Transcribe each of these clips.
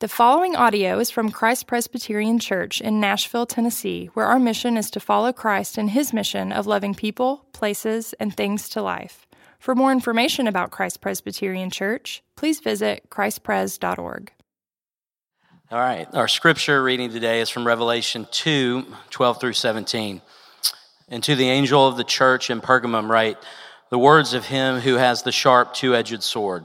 The following audio is from Christ Presbyterian Church in Nashville, Tennessee, where our mission is to follow Christ in his mission of loving people, places, and things to life. For more information about Christ Presbyterian Church, please visit christpres.org. All right, our scripture reading today is from Revelation 2 12 through 17. And to the angel of the church in Pergamum, write the words of him who has the sharp two edged sword.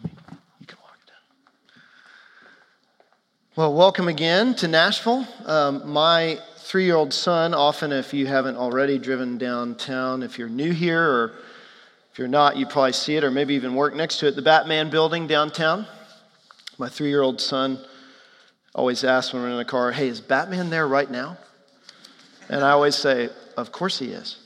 Well, welcome again to Nashville. Um, my three year old son, often, if you haven't already driven downtown, if you're new here or if you're not, you probably see it or maybe even work next to it, the Batman building downtown. My three year old son always asks when we're in the car, Hey, is Batman there right now? And I always say, Of course he is.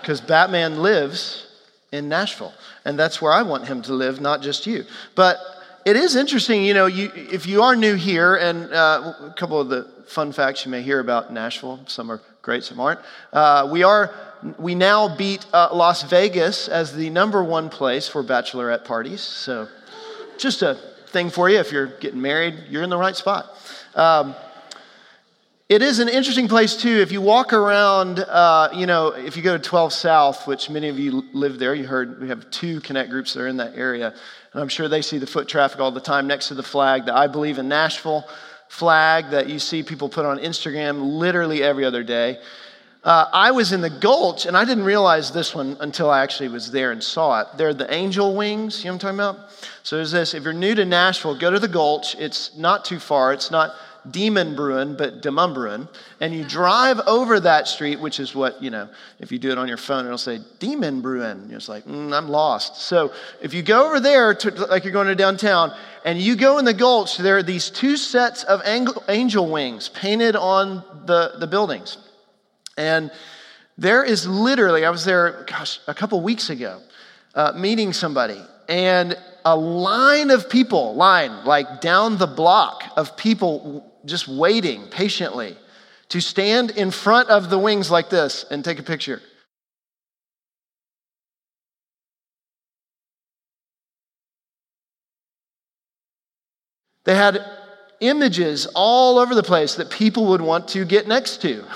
Because Batman lives in Nashville. And that's where I want him to live, not just you. But it is interesting, you know, you, if you are new here, and uh, a couple of the fun facts you may hear about Nashville, some are great, some aren't. Uh, we are, we now beat uh, Las Vegas as the number one place for bachelorette parties. So, just a thing for you. If you're getting married, you're in the right spot. Um, it is an interesting place too. If you walk around, uh, you know, if you go to 12 South, which many of you live there, you heard we have two connect groups that are in that area. And I'm sure they see the foot traffic all the time next to the flag, the I Believe in Nashville flag that you see people put on Instagram literally every other day. Uh, I was in the Gulch, and I didn't realize this one until I actually was there and saw it. They're the angel wings. You know what I'm talking about? So there's this. If you're new to Nashville, go to the Gulch. It's not too far. It's not Demon Bruin, but Demonbreun, and you drive over that street, which is what, you know, if you do it on your phone, it'll say Demon Bruin. It's like, mm, I'm lost. So if you go over there, to, like you're going to downtown, and you go in the gulch, there are these two sets of angel wings painted on the, the buildings. And there is literally, I was there, gosh, a couple weeks ago, uh, meeting somebody, and a line of people, line like down the block of people just waiting patiently to stand in front of the wings like this and take a picture. They had images all over the place that people would want to get next to.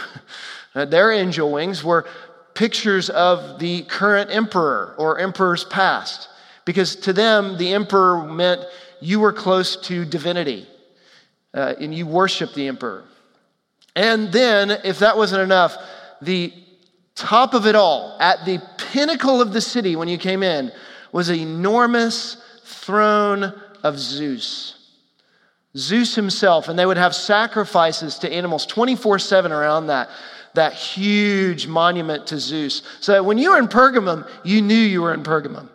Uh, their angel wings were pictures of the current emperor or emperors past, because to them, the emperor meant you were close to divinity uh, and you worship the emperor. And then, if that wasn't enough, the top of it all, at the pinnacle of the city when you came in, was an enormous throne of Zeus. Zeus himself, and they would have sacrifices to animals 24 7 around that, that huge monument to Zeus. So when you were in Pergamum, you knew you were in Pergamum.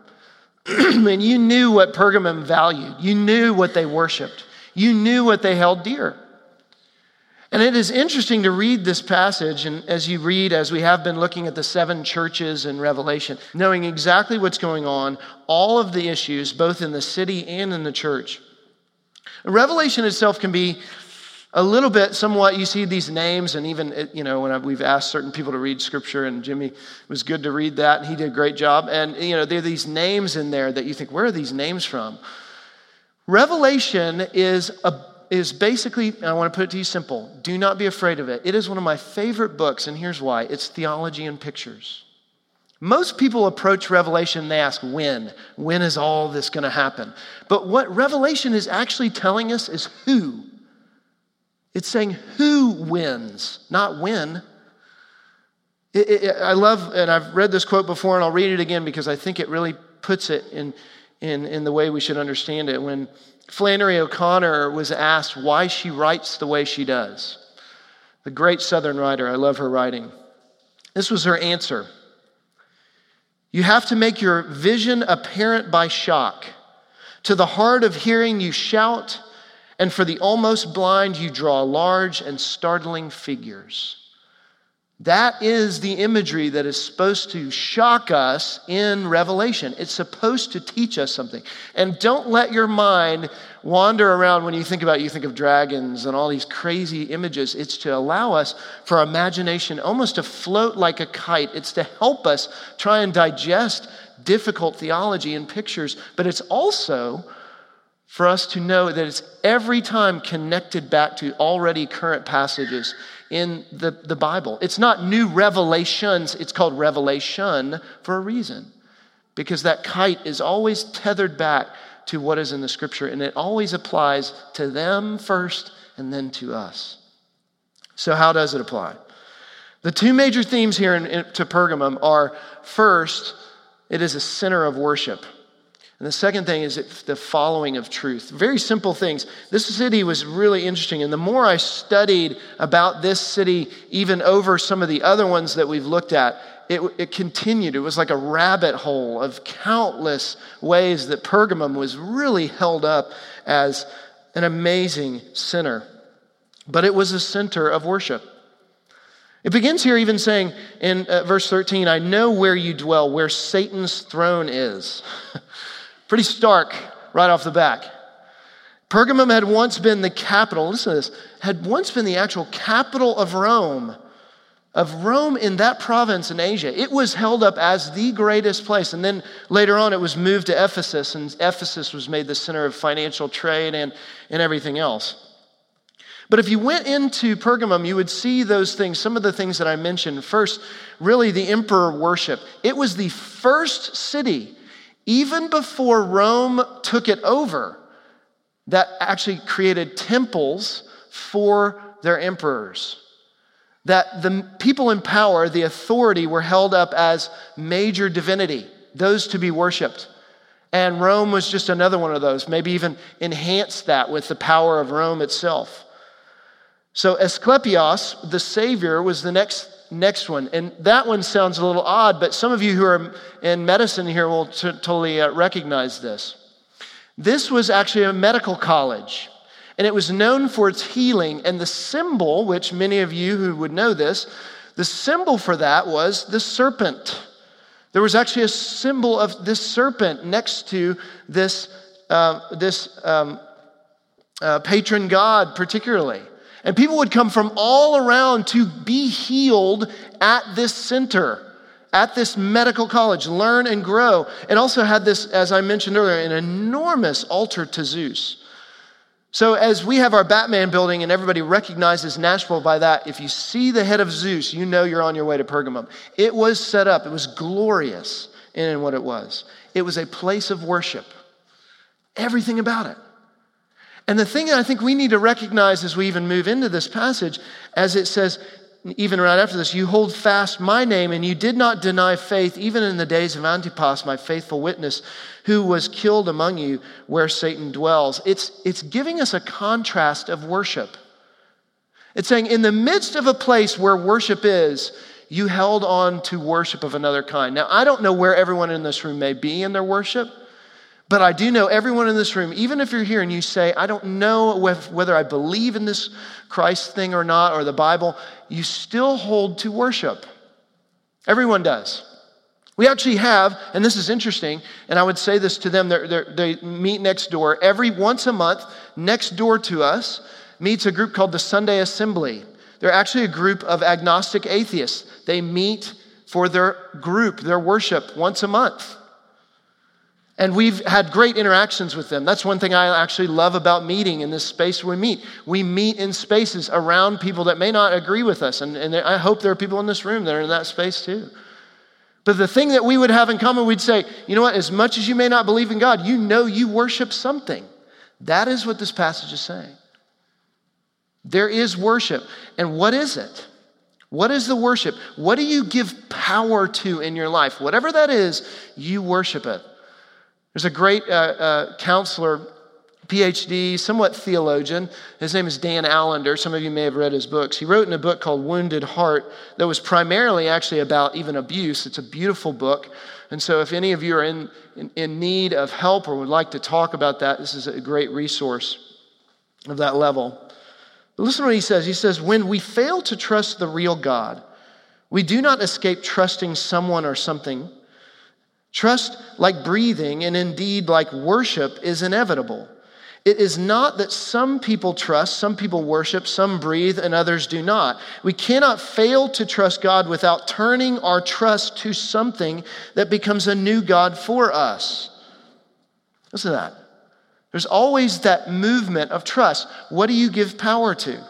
and you knew what Pergamum valued, you knew what they worshiped. You knew what they held dear. And it is interesting to read this passage, and as you read, as we have been looking at the seven churches in Revelation, knowing exactly what's going on, all of the issues, both in the city and in the church. Revelation itself can be a little bit somewhat you see these names and even you know when we've asked certain people to read scripture and jimmy was good to read that and he did a great job and you know there are these names in there that you think where are these names from Revelation is, a, is basically, I want to put it to you simple do not be afraid of it. It is one of my favorite books, and here's why it's theology and pictures. Most people approach Revelation and they ask, when? When is all this going to happen? But what Revelation is actually telling us is who. It's saying who wins, not when. It, it, I love, and I've read this quote before, and I'll read it again because I think it really puts it in, in, in the way we should understand it. When Flannery O'Connor was asked why she writes the way she does, the great Southern writer, I love her writing. This was her answer. You have to make your vision apparent by shock. To the hard of hearing, you shout, and for the almost blind, you draw large and startling figures. That is the imagery that is supposed to shock us in Revelation. It's supposed to teach us something. And don't let your mind wander around when you think about it. You think of dragons and all these crazy images. It's to allow us, for our imagination, almost to float like a kite. It's to help us try and digest difficult theology and pictures. But it's also for us to know that it's every time connected back to already current passages in the, the Bible. It's not new revelations, it's called revelation for a reason. Because that kite is always tethered back to what is in the scripture, and it always applies to them first and then to us. So, how does it apply? The two major themes here in, in, to Pergamum are first, it is a center of worship. And the second thing is the following of truth. Very simple things. This city was really interesting. And the more I studied about this city, even over some of the other ones that we've looked at, it, it continued. It was like a rabbit hole of countless ways that Pergamum was really held up as an amazing center. But it was a center of worship. It begins here even saying in uh, verse 13, I know where you dwell, where Satan's throne is. Pretty stark right off the back. Pergamum had once been the capital, listen to this, had once been the actual capital of Rome, of Rome in that province in Asia. It was held up as the greatest place. And then later on, it was moved to Ephesus, and Ephesus was made the center of financial trade and, and everything else. But if you went into Pergamum, you would see those things, some of the things that I mentioned. First, really the emperor worship. It was the first city even before Rome took it over, that actually created temples for their emperors. That the people in power, the authority, were held up as major divinity, those to be worshiped. And Rome was just another one of those, maybe even enhanced that with the power of Rome itself. So Asclepius, the Savior, was the next next one. And that one sounds a little odd, but some of you who are in medicine here will t- totally uh, recognize this. This was actually a medical college, and it was known for its healing. And the symbol, which many of you who would know this, the symbol for that was the serpent. There was actually a symbol of this serpent next to this, uh, this um, uh, patron god, particularly. And people would come from all around to be healed at this center, at this medical college, learn and grow. And also had this, as I mentioned earlier, an enormous altar to Zeus. So, as we have our Batman building and everybody recognizes Nashville by that, if you see the head of Zeus, you know you're on your way to Pergamum. It was set up, it was glorious in what it was. It was a place of worship. Everything about it. And the thing that I think we need to recognize as we even move into this passage, as it says, even right after this, you hold fast my name, and you did not deny faith, even in the days of Antipas, my faithful witness, who was killed among you where Satan dwells. It's, it's giving us a contrast of worship. It's saying, in the midst of a place where worship is, you held on to worship of another kind. Now, I don't know where everyone in this room may be in their worship. But I do know everyone in this room, even if you're here and you say, I don't know whether I believe in this Christ thing or not, or the Bible, you still hold to worship. Everyone does. We actually have, and this is interesting, and I would say this to them, they're, they're, they meet next door. Every once a month, next door to us, meets a group called the Sunday Assembly. They're actually a group of agnostic atheists. They meet for their group, their worship, once a month. And we've had great interactions with them. That's one thing I actually love about meeting in this space we meet. We meet in spaces around people that may not agree with us. And, and I hope there are people in this room that are in that space too. But the thing that we would have in common, we'd say, you know what, as much as you may not believe in God, you know you worship something. That is what this passage is saying. There is worship. And what is it? What is the worship? What do you give power to in your life? Whatever that is, you worship it. There's a great uh, uh, counselor, PhD, somewhat theologian. His name is Dan Allender. Some of you may have read his books. He wrote in a book called Wounded Heart that was primarily actually about even abuse. It's a beautiful book. And so, if any of you are in, in, in need of help or would like to talk about that, this is a great resource of that level. But listen to what he says. He says, When we fail to trust the real God, we do not escape trusting someone or something. Trust, like breathing, and indeed like worship, is inevitable. It is not that some people trust, some people worship, some breathe, and others do not. We cannot fail to trust God without turning our trust to something that becomes a new God for us. Listen to that. There's always that movement of trust. What do you give power to?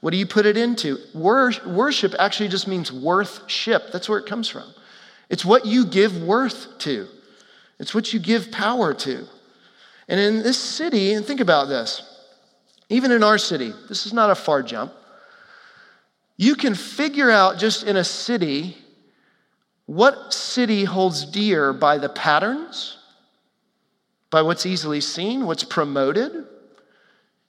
What do you put it into? Worship actually just means worth ship. That's where it comes from. It's what you give worth to, it's what you give power to. And in this city, and think about this, even in our city, this is not a far jump. You can figure out just in a city what city holds dear by the patterns by what's easily seen, what's promoted.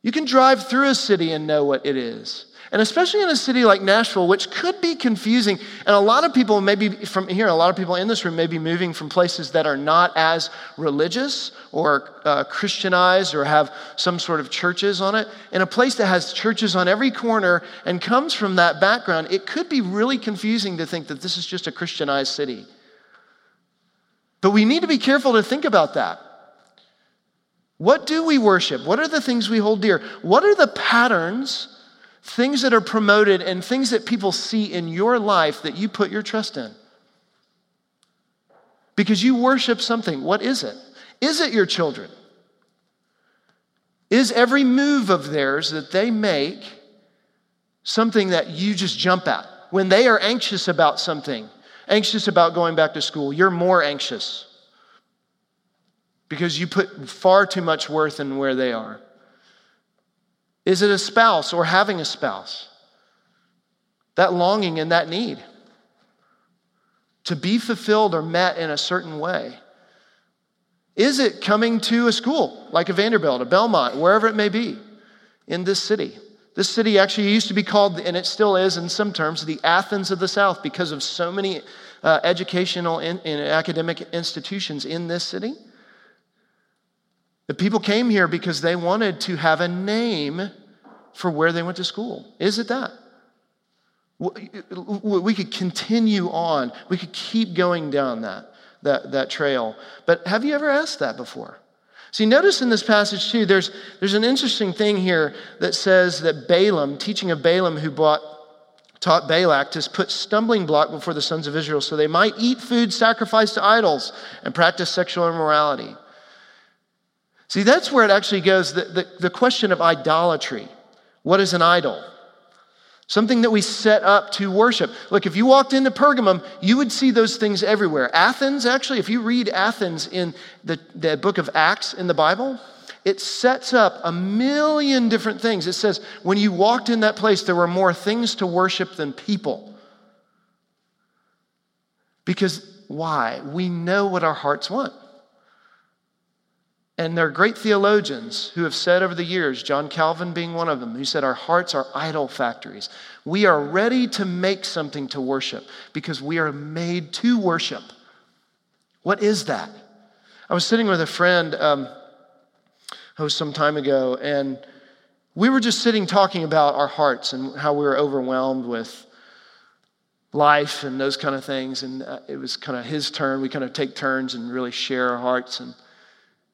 You can drive through a city and know what it is. And especially in a city like Nashville, which could be confusing. And a lot of people, maybe from here, a lot of people in this room may be moving from places that are not as religious or uh, Christianized or have some sort of churches on it. In a place that has churches on every corner and comes from that background, it could be really confusing to think that this is just a Christianized city. But we need to be careful to think about that. What do we worship? What are the things we hold dear? What are the patterns, things that are promoted, and things that people see in your life that you put your trust in? Because you worship something. What is it? Is it your children? Is every move of theirs that they make something that you just jump at? When they are anxious about something, anxious about going back to school, you're more anxious because you put far too much worth in where they are? Is it a spouse or having a spouse? That longing and that need to be fulfilled or met in a certain way? Is it coming to a school like a Vanderbilt, a Belmont, wherever it may be in this city? This city actually used to be called, and it still is in some terms, the Athens of the South because of so many uh, educational and academic institutions in this city. The people came here because they wanted to have a name for where they went to school. Is it that? We could continue on. We could keep going down that, that, that trail. But have you ever asked that before? See, notice in this passage too, there's, there's an interesting thing here that says that Balaam, teaching of Balaam, who brought, taught Balak to put stumbling block before the sons of Israel so they might eat food sacrificed to idols and practice sexual immorality. See, that's where it actually goes the, the, the question of idolatry. What is an idol? Something that we set up to worship. Look, if you walked into Pergamum, you would see those things everywhere. Athens, actually, if you read Athens in the, the book of Acts in the Bible, it sets up a million different things. It says, when you walked in that place, there were more things to worship than people. Because why? We know what our hearts want. And there are great theologians who have said over the years, John Calvin being one of them, who said, Our hearts are idol factories. We are ready to make something to worship because we are made to worship. What is that? I was sitting with a friend um, oh, some time ago, and we were just sitting talking about our hearts and how we were overwhelmed with life and those kind of things. And uh, it was kind of his turn. We kind of take turns and really share our hearts. And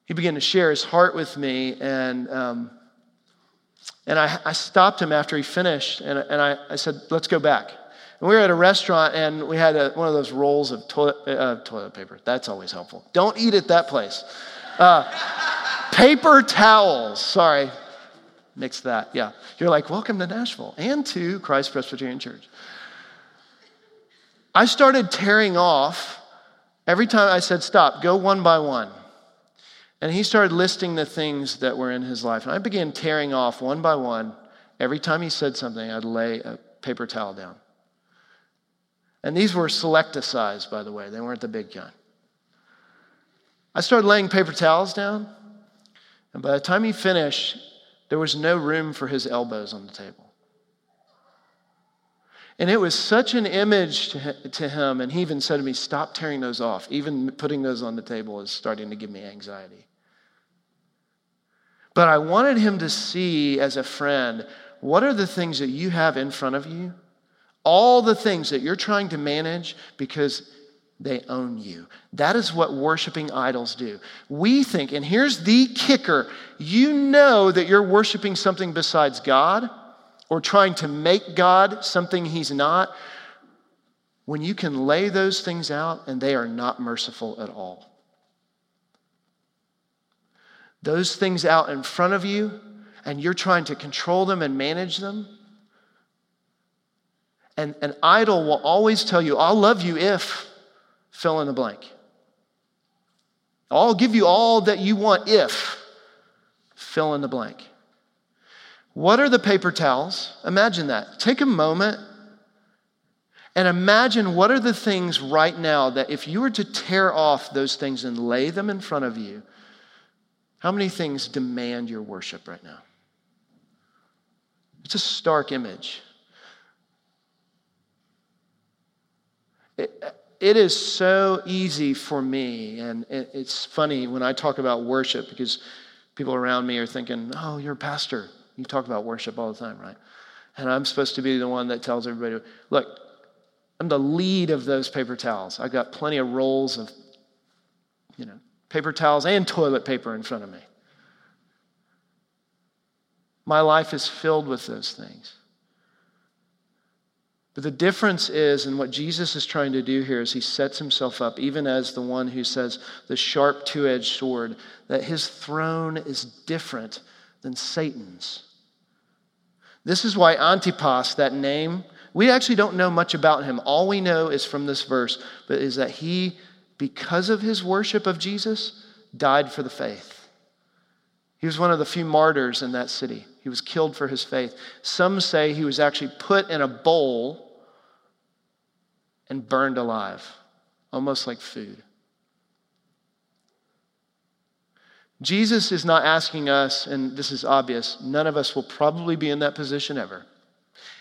he began to share his heart with me. And, um, and I, I, stopped him after he finished, and, and I, I, said, Let's go back. And we were at a restaurant, and we had a, one of those rolls of toilet, uh, toilet paper. That's always helpful. Don't eat at that place. Uh, paper towels. Sorry. Mix that. Yeah. You're like, Welcome to Nashville and to Christ Presbyterian Church. I started tearing off every time I said, Stop, go one by one. And he started listing the things that were in his life. And I began tearing off one by one. Every time he said something, I'd lay a paper towel down. And these were Select-a-Size, by the way, they weren't the big kind. I started laying paper towels down, and by the time he finished, there was no room for his elbows on the table. And it was such an image to him, and he even said to me, Stop tearing those off. Even putting those on the table is starting to give me anxiety. But I wanted him to see as a friend what are the things that you have in front of you? All the things that you're trying to manage because they own you. That is what worshiping idols do. We think, and here's the kicker you know that you're worshiping something besides God or trying to make God something He's not when you can lay those things out and they are not merciful at all. Those things out in front of you, and you're trying to control them and manage them. And an idol will always tell you, I'll love you if fill in the blank. I'll give you all that you want if fill in the blank. What are the paper towels? Imagine that. Take a moment and imagine what are the things right now that if you were to tear off those things and lay them in front of you, how many things demand your worship right now? It's a stark image. It, it is so easy for me, and it's funny when I talk about worship because people around me are thinking, oh, you're a pastor. You talk about worship all the time, right? And I'm supposed to be the one that tells everybody, look, I'm the lead of those paper towels. I've got plenty of rolls of, you know, paper towels and toilet paper in front of me. My life is filled with those things. But the difference is, and what Jesus is trying to do here is he sets himself up, even as the one who says the sharp two edged sword, that his throne is different than Satan's. This is why Antipas, that name, we actually don't know much about him. All we know is from this verse, but is that he, because of his worship of Jesus, died for the faith. He was one of the few martyrs in that city. He was killed for his faith. Some say he was actually put in a bowl and burned alive, almost like food. Jesus is not asking us, and this is obvious, none of us will probably be in that position ever.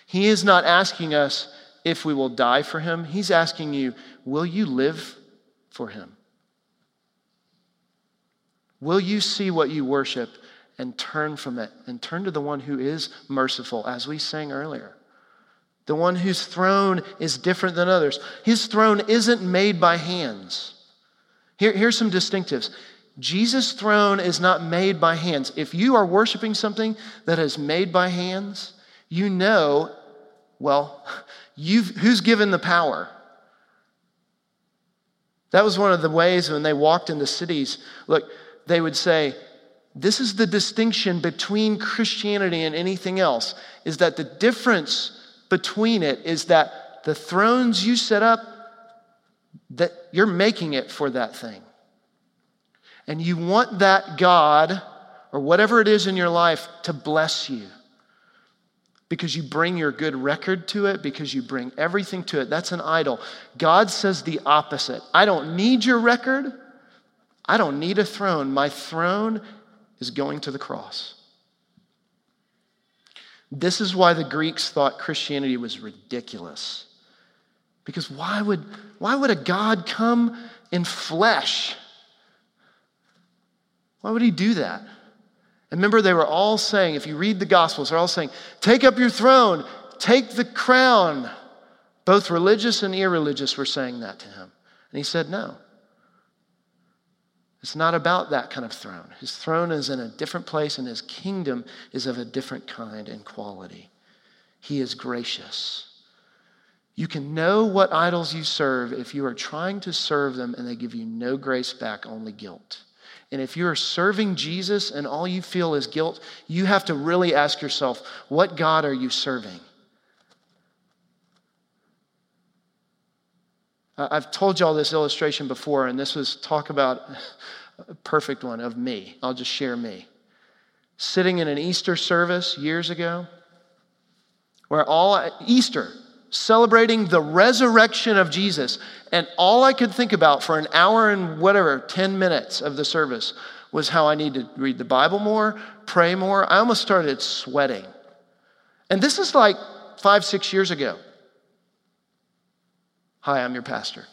He is not asking us if we will die for him. He's asking you, will you live for him? Will you see what you worship and turn from it and turn to the one who is merciful, as we sang earlier? The one whose throne is different than others. His throne isn't made by hands. Here, here's some distinctives Jesus' throne is not made by hands. If you are worshiping something that is made by hands, you know, well, who's given the power? That was one of the ways when they walked into cities. Look, they would say, this is the distinction between Christianity and anything else, is that the difference between it is that the thrones you set up, that you're making it for that thing and you want that God or whatever it is in your life to bless you because you bring your good record to it, because you bring everything to it. That's an idol. God says the opposite. I don't need your record. I don't need a throne. My throne is going to the cross. This is why the Greeks thought Christianity was ridiculous. Because why would, why would a God come in flesh? Why would he do that? And remember, they were all saying, if you read the Gospels, they're all saying, take up your throne, take the crown. Both religious and irreligious were saying that to him. And he said, no. It's not about that kind of throne. His throne is in a different place, and his kingdom is of a different kind and quality. He is gracious. You can know what idols you serve if you are trying to serve them and they give you no grace back, only guilt. And if you're serving Jesus and all you feel is guilt, you have to really ask yourself, what God are you serving? I've told y'all this illustration before, and this was talk about a perfect one of me. I'll just share me. Sitting in an Easter service years ago, where all Easter, celebrating the resurrection of Jesus. And all I could think about for an hour and whatever, 10 minutes of the service was how I need to read the Bible more, pray more. I almost started sweating. And this is like five, six years ago. Hi, I'm your pastor.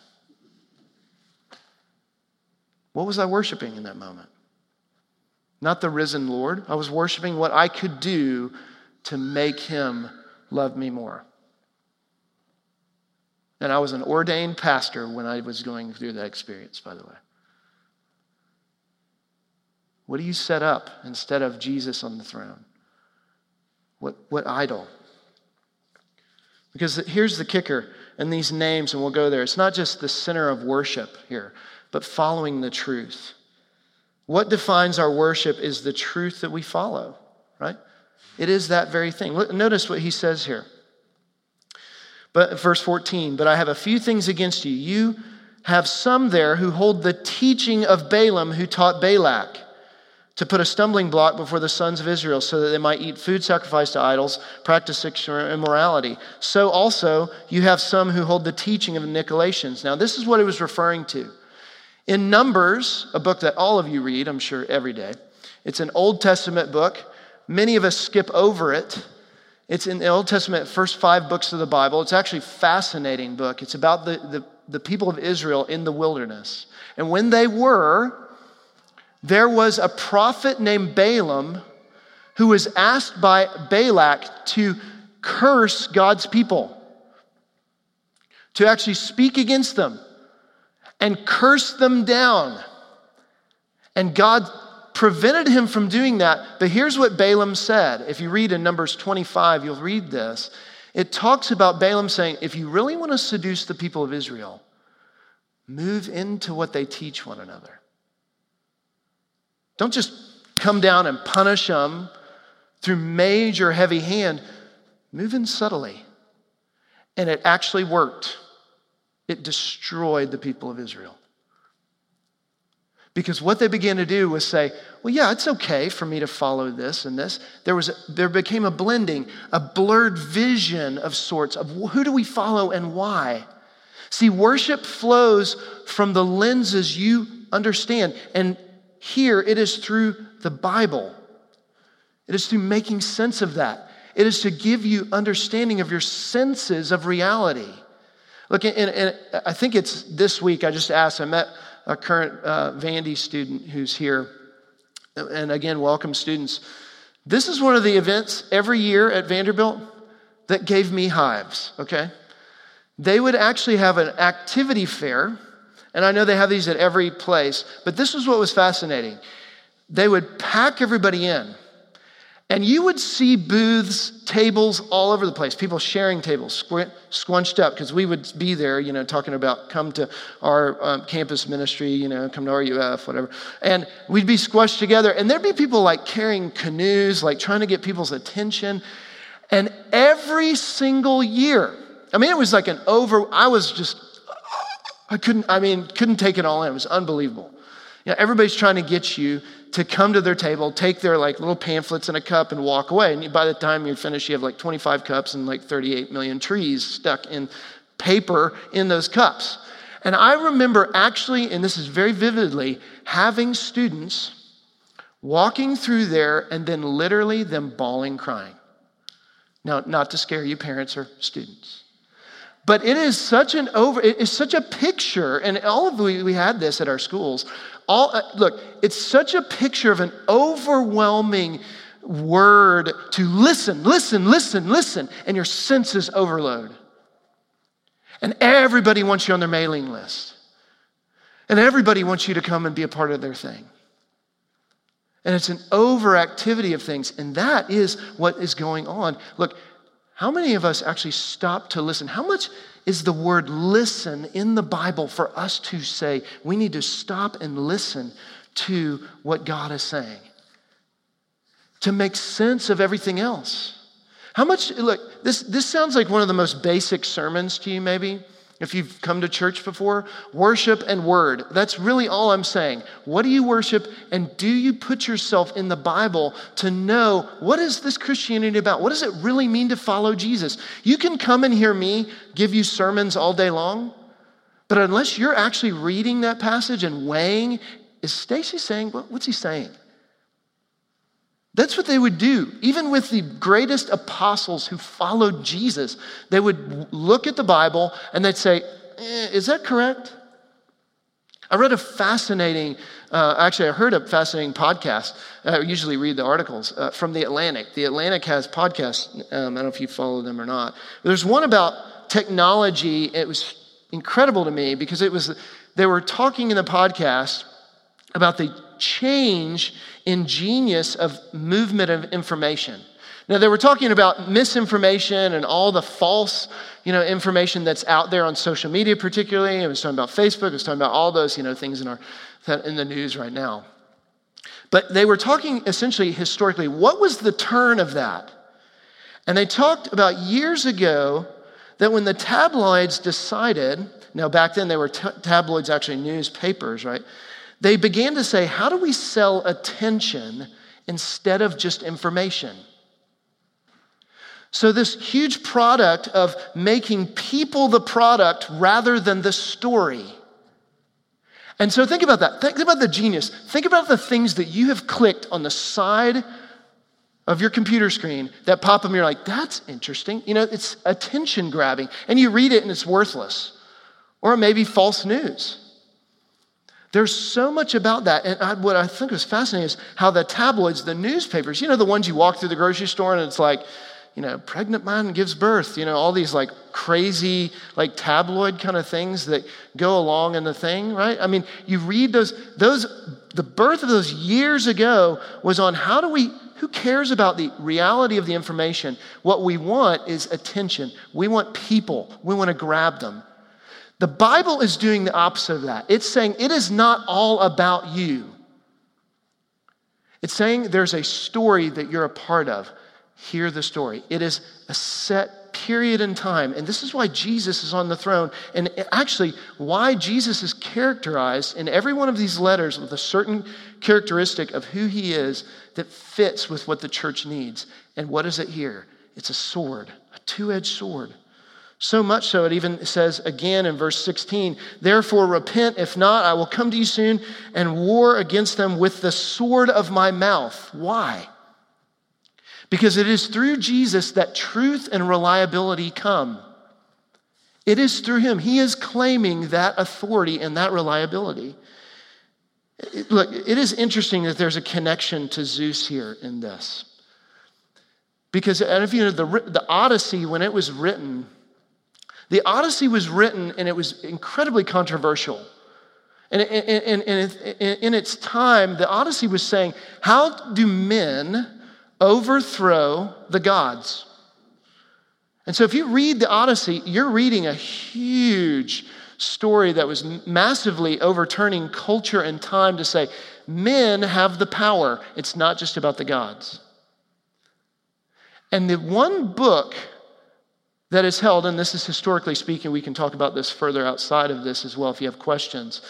What was I worshiping in that moment? Not the risen Lord. I was worshiping what I could do to make him love me more. And I was an ordained pastor when I was going through that experience, by the way. What do you set up instead of Jesus on the throne? What, what idol? Because here's the kicker in these names, and we'll go there. It's not just the center of worship here, but following the truth. What defines our worship is the truth that we follow, right? It is that very thing. Notice what he says here. But verse 14, but I have a few things against you. You have some there who hold the teaching of Balaam who taught Balak to put a stumbling block before the sons of Israel so that they might eat food sacrificed to idols, practice sexual immorality. So also you have some who hold the teaching of the Nicolaitans. Now, this is what he was referring to. In Numbers, a book that all of you read, I'm sure, every day, it's an Old Testament book. Many of us skip over it it's in the Old Testament, first five books of the Bible. It's actually a fascinating book. It's about the, the, the people of Israel in the wilderness. And when they were, there was a prophet named Balaam who was asked by Balak to curse God's people, to actually speak against them and curse them down. And God prevented him from doing that. But here's what Balaam said. If you read in Numbers 25, you'll read this. It talks about Balaam saying, if you really want to seduce the people of Israel, move into what they teach one another. Don't just come down and punish them through major heavy hand. Move in subtly. And it actually worked. It destroyed the people of Israel. Because what they began to do was say, well, yeah, it's okay for me to follow this and this. There, was there became a blending, a blurred vision of sorts of who do we follow and why. See, worship flows from the lenses you understand. And here it is through the Bible, it is through making sense of that. It is to give you understanding of your senses of reality. Look, and, and I think it's this week, I just asked, I met a current uh, Vandy student who's here. And again, welcome students. This is one of the events every year at Vanderbilt that gave me hives, okay? They would actually have an activity fair, and I know they have these at every place, but this was what was fascinating. They would pack everybody in and you would see booths, tables all over the place, people sharing tables, squunched up, because we would be there, you know, talking about come to our um, campus ministry, you know, come to RUF, whatever. And we'd be squashed together. And there'd be people like carrying canoes, like trying to get people's attention. And every single year, I mean, it was like an over, I was just, I couldn't, I mean, couldn't take it all in. It was unbelievable. You know, everybody's trying to get you to come to their table, take their like little pamphlets and a cup and walk away. And by the time you're finished, you have like 25 cups and like 38 million trees stuck in paper in those cups. And I remember actually, and this is very vividly, having students walking through there and then literally them bawling, crying. Now, not to scare you, parents or students. But it is such an over, it is such a picture, and all of we, we had this at our schools all, uh, look, it's such a picture of an overwhelming word to listen, listen, listen, listen, and your senses overload. And everybody wants you on their mailing list. And everybody wants you to come and be a part of their thing. And it's an overactivity of things. And that is what is going on. Look, how many of us actually stop to listen? How much is the word listen in the Bible for us to say we need to stop and listen to what God is saying to make sense of everything else. How much, look, this, this sounds like one of the most basic sermons to you, maybe. If you've come to church before, worship and word. That's really all I'm saying. What do you worship and do you put yourself in the Bible to know what is this Christianity about? What does it really mean to follow Jesus? You can come and hear me give you sermons all day long, but unless you're actually reading that passage and weighing, is Stacy saying, what's he saying? That's what they would do. Even with the greatest apostles who followed Jesus, they would look at the Bible and they'd say, eh, Is that correct? I read a fascinating, uh, actually, I heard a fascinating podcast. I usually read the articles uh, from The Atlantic. The Atlantic has podcasts. Um, I don't know if you follow them or not. There's one about technology. It was incredible to me because it was, they were talking in the podcast about the change in genius of movement of information. Now, they were talking about misinformation and all the false, you know, information that's out there on social media, particularly. It was talking about Facebook. It was talking about all those, you know, things in our in the news right now. But they were talking essentially historically. What was the turn of that? And they talked about years ago that when the tabloids decided, now back then they were t- tabloids, actually newspapers, right? They began to say, how do we sell attention instead of just information? So, this huge product of making people the product rather than the story. And so, think about that. Think about the genius. Think about the things that you have clicked on the side of your computer screen that pop up and you're like, that's interesting. You know, it's attention grabbing. And you read it and it's worthless. Or it may be false news. There's so much about that. And I, what I think was fascinating is how the tabloids, the newspapers, you know, the ones you walk through the grocery store and it's like, you know, pregnant man gives birth, you know, all these like crazy, like tabloid kind of things that go along in the thing, right? I mean, you read those, those, the birth of those years ago was on how do we, who cares about the reality of the information? What we want is attention. We want people, we want to grab them. The Bible is doing the opposite of that. It's saying it is not all about you. It's saying there's a story that you're a part of. Hear the story. It is a set period in time. And this is why Jesus is on the throne. And actually, why Jesus is characterized in every one of these letters with a certain characteristic of who he is that fits with what the church needs. And what is it here? It's a sword, a two edged sword. So much so, it even says again in verse 16, Therefore repent, if not, I will come to you soon and war against them with the sword of my mouth. Why? Because it is through Jesus that truth and reliability come. It is through him. He is claiming that authority and that reliability. Look, it is interesting that there's a connection to Zeus here in this. Because, if you know, the, the Odyssey, when it was written, the Odyssey was written and it was incredibly controversial. And in its time, the Odyssey was saying, How do men overthrow the gods? And so, if you read the Odyssey, you're reading a huge story that was massively overturning culture and time to say, men have the power. It's not just about the gods. And the one book that is held, and this is historically speaking, we can talk about this further outside of this as well if you have questions,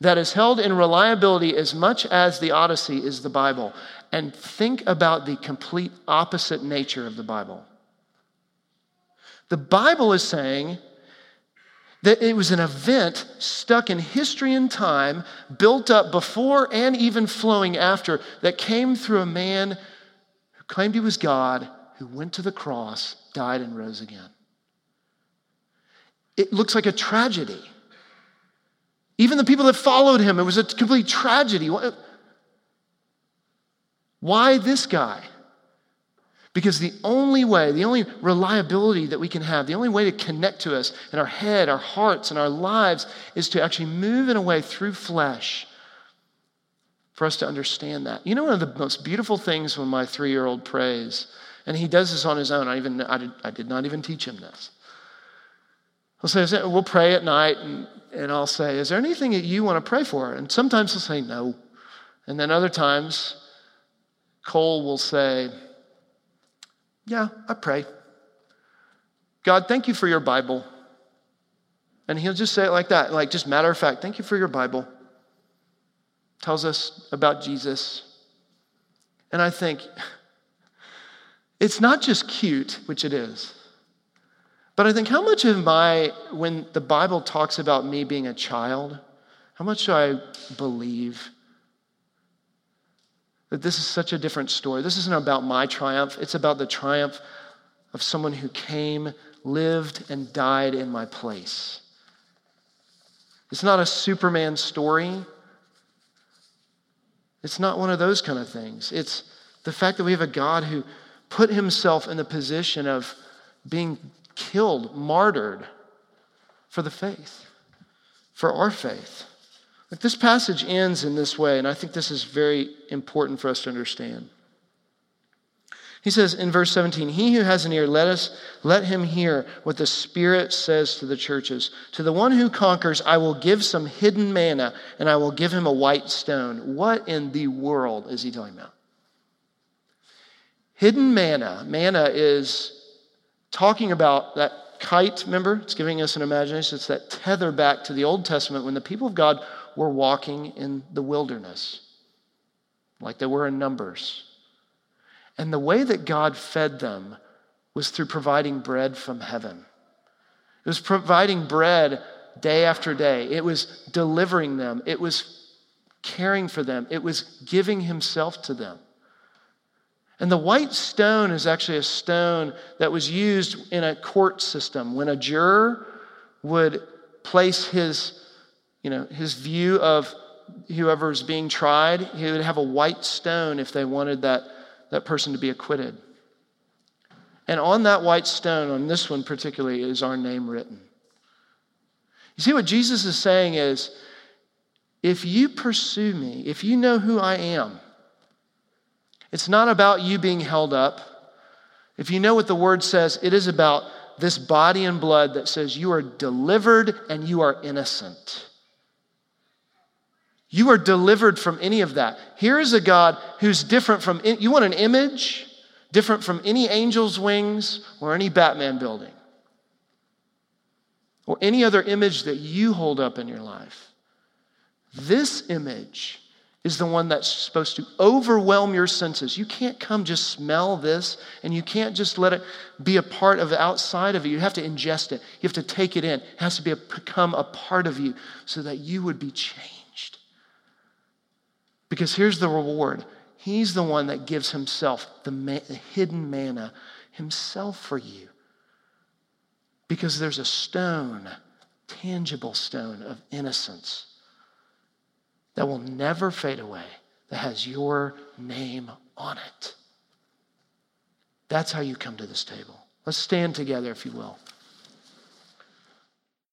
that is held in reliability as much as the Odyssey is the Bible. And think about the complete opposite nature of the Bible. The Bible is saying that it was an event stuck in history and time, built up before and even flowing after, that came through a man who claimed he was God, who went to the cross, died, and rose again it looks like a tragedy. Even the people that followed him, it was a complete tragedy. Why this guy? Because the only way, the only reliability that we can have, the only way to connect to us in our head, our hearts, and our lives is to actually move in a way through flesh for us to understand that. You know, one of the most beautiful things when my three year old prays, and he does this on his own, I, even, I, did, I did not even teach him this. He'll say, we'll pray at night, and, and I'll say, Is there anything that you want to pray for? And sometimes he'll say, No. And then other times, Cole will say, Yeah, I pray. God, thank you for your Bible. And he'll just say it like that, like just matter of fact, thank you for your Bible. Tells us about Jesus. And I think it's not just cute, which it is, but I think how much of my, when the Bible talks about me being a child, how much do I believe that this is such a different story? This isn't about my triumph, it's about the triumph of someone who came, lived, and died in my place. It's not a Superman story. It's not one of those kind of things. It's the fact that we have a God who put himself in the position of being killed, martyred for the faith, for our faith. Like this passage ends in this way, and I think this is very important for us to understand. He says in verse 17, He who has an ear, let us let him hear what the Spirit says to the churches. To the one who conquers, I will give some hidden manna, and I will give him a white stone. What in the world is he talking about? Hidden manna. Manna is talking about that kite, remember? It's giving us an imagination. It's that tether back to the Old Testament when the people of God were walking in the wilderness, like they were in Numbers. And the way that God fed them was through providing bread from heaven. It was providing bread day after day, it was delivering them, it was caring for them, it was giving Himself to them. And the white stone is actually a stone that was used in a court system. When a juror would place his, you know, his view of whoever is being tried, he would have a white stone if they wanted that that person to be acquitted. And on that white stone, on this one particularly, is our name written. You see, what Jesus is saying is if you pursue me, if you know who I am, it's not about you being held up. If you know what the word says, it is about this body and blood that says you are delivered and you are innocent. You are delivered from any of that. Here is a God who's different from, you want an image? Different from any angel's wings or any Batman building or any other image that you hold up in your life. This image is the one that's supposed to overwhelm your senses. You can't come just smell this and you can't just let it be a part of the outside of you. You have to ingest it, you have to take it in. It has to be a, become a part of you so that you would be changed. Because here's the reward He's the one that gives Himself, the, ma- the hidden manna, Himself for you. Because there's a stone, tangible stone of innocence that will never fade away, that has your name on it. That's how you come to this table. Let's stand together, if you will.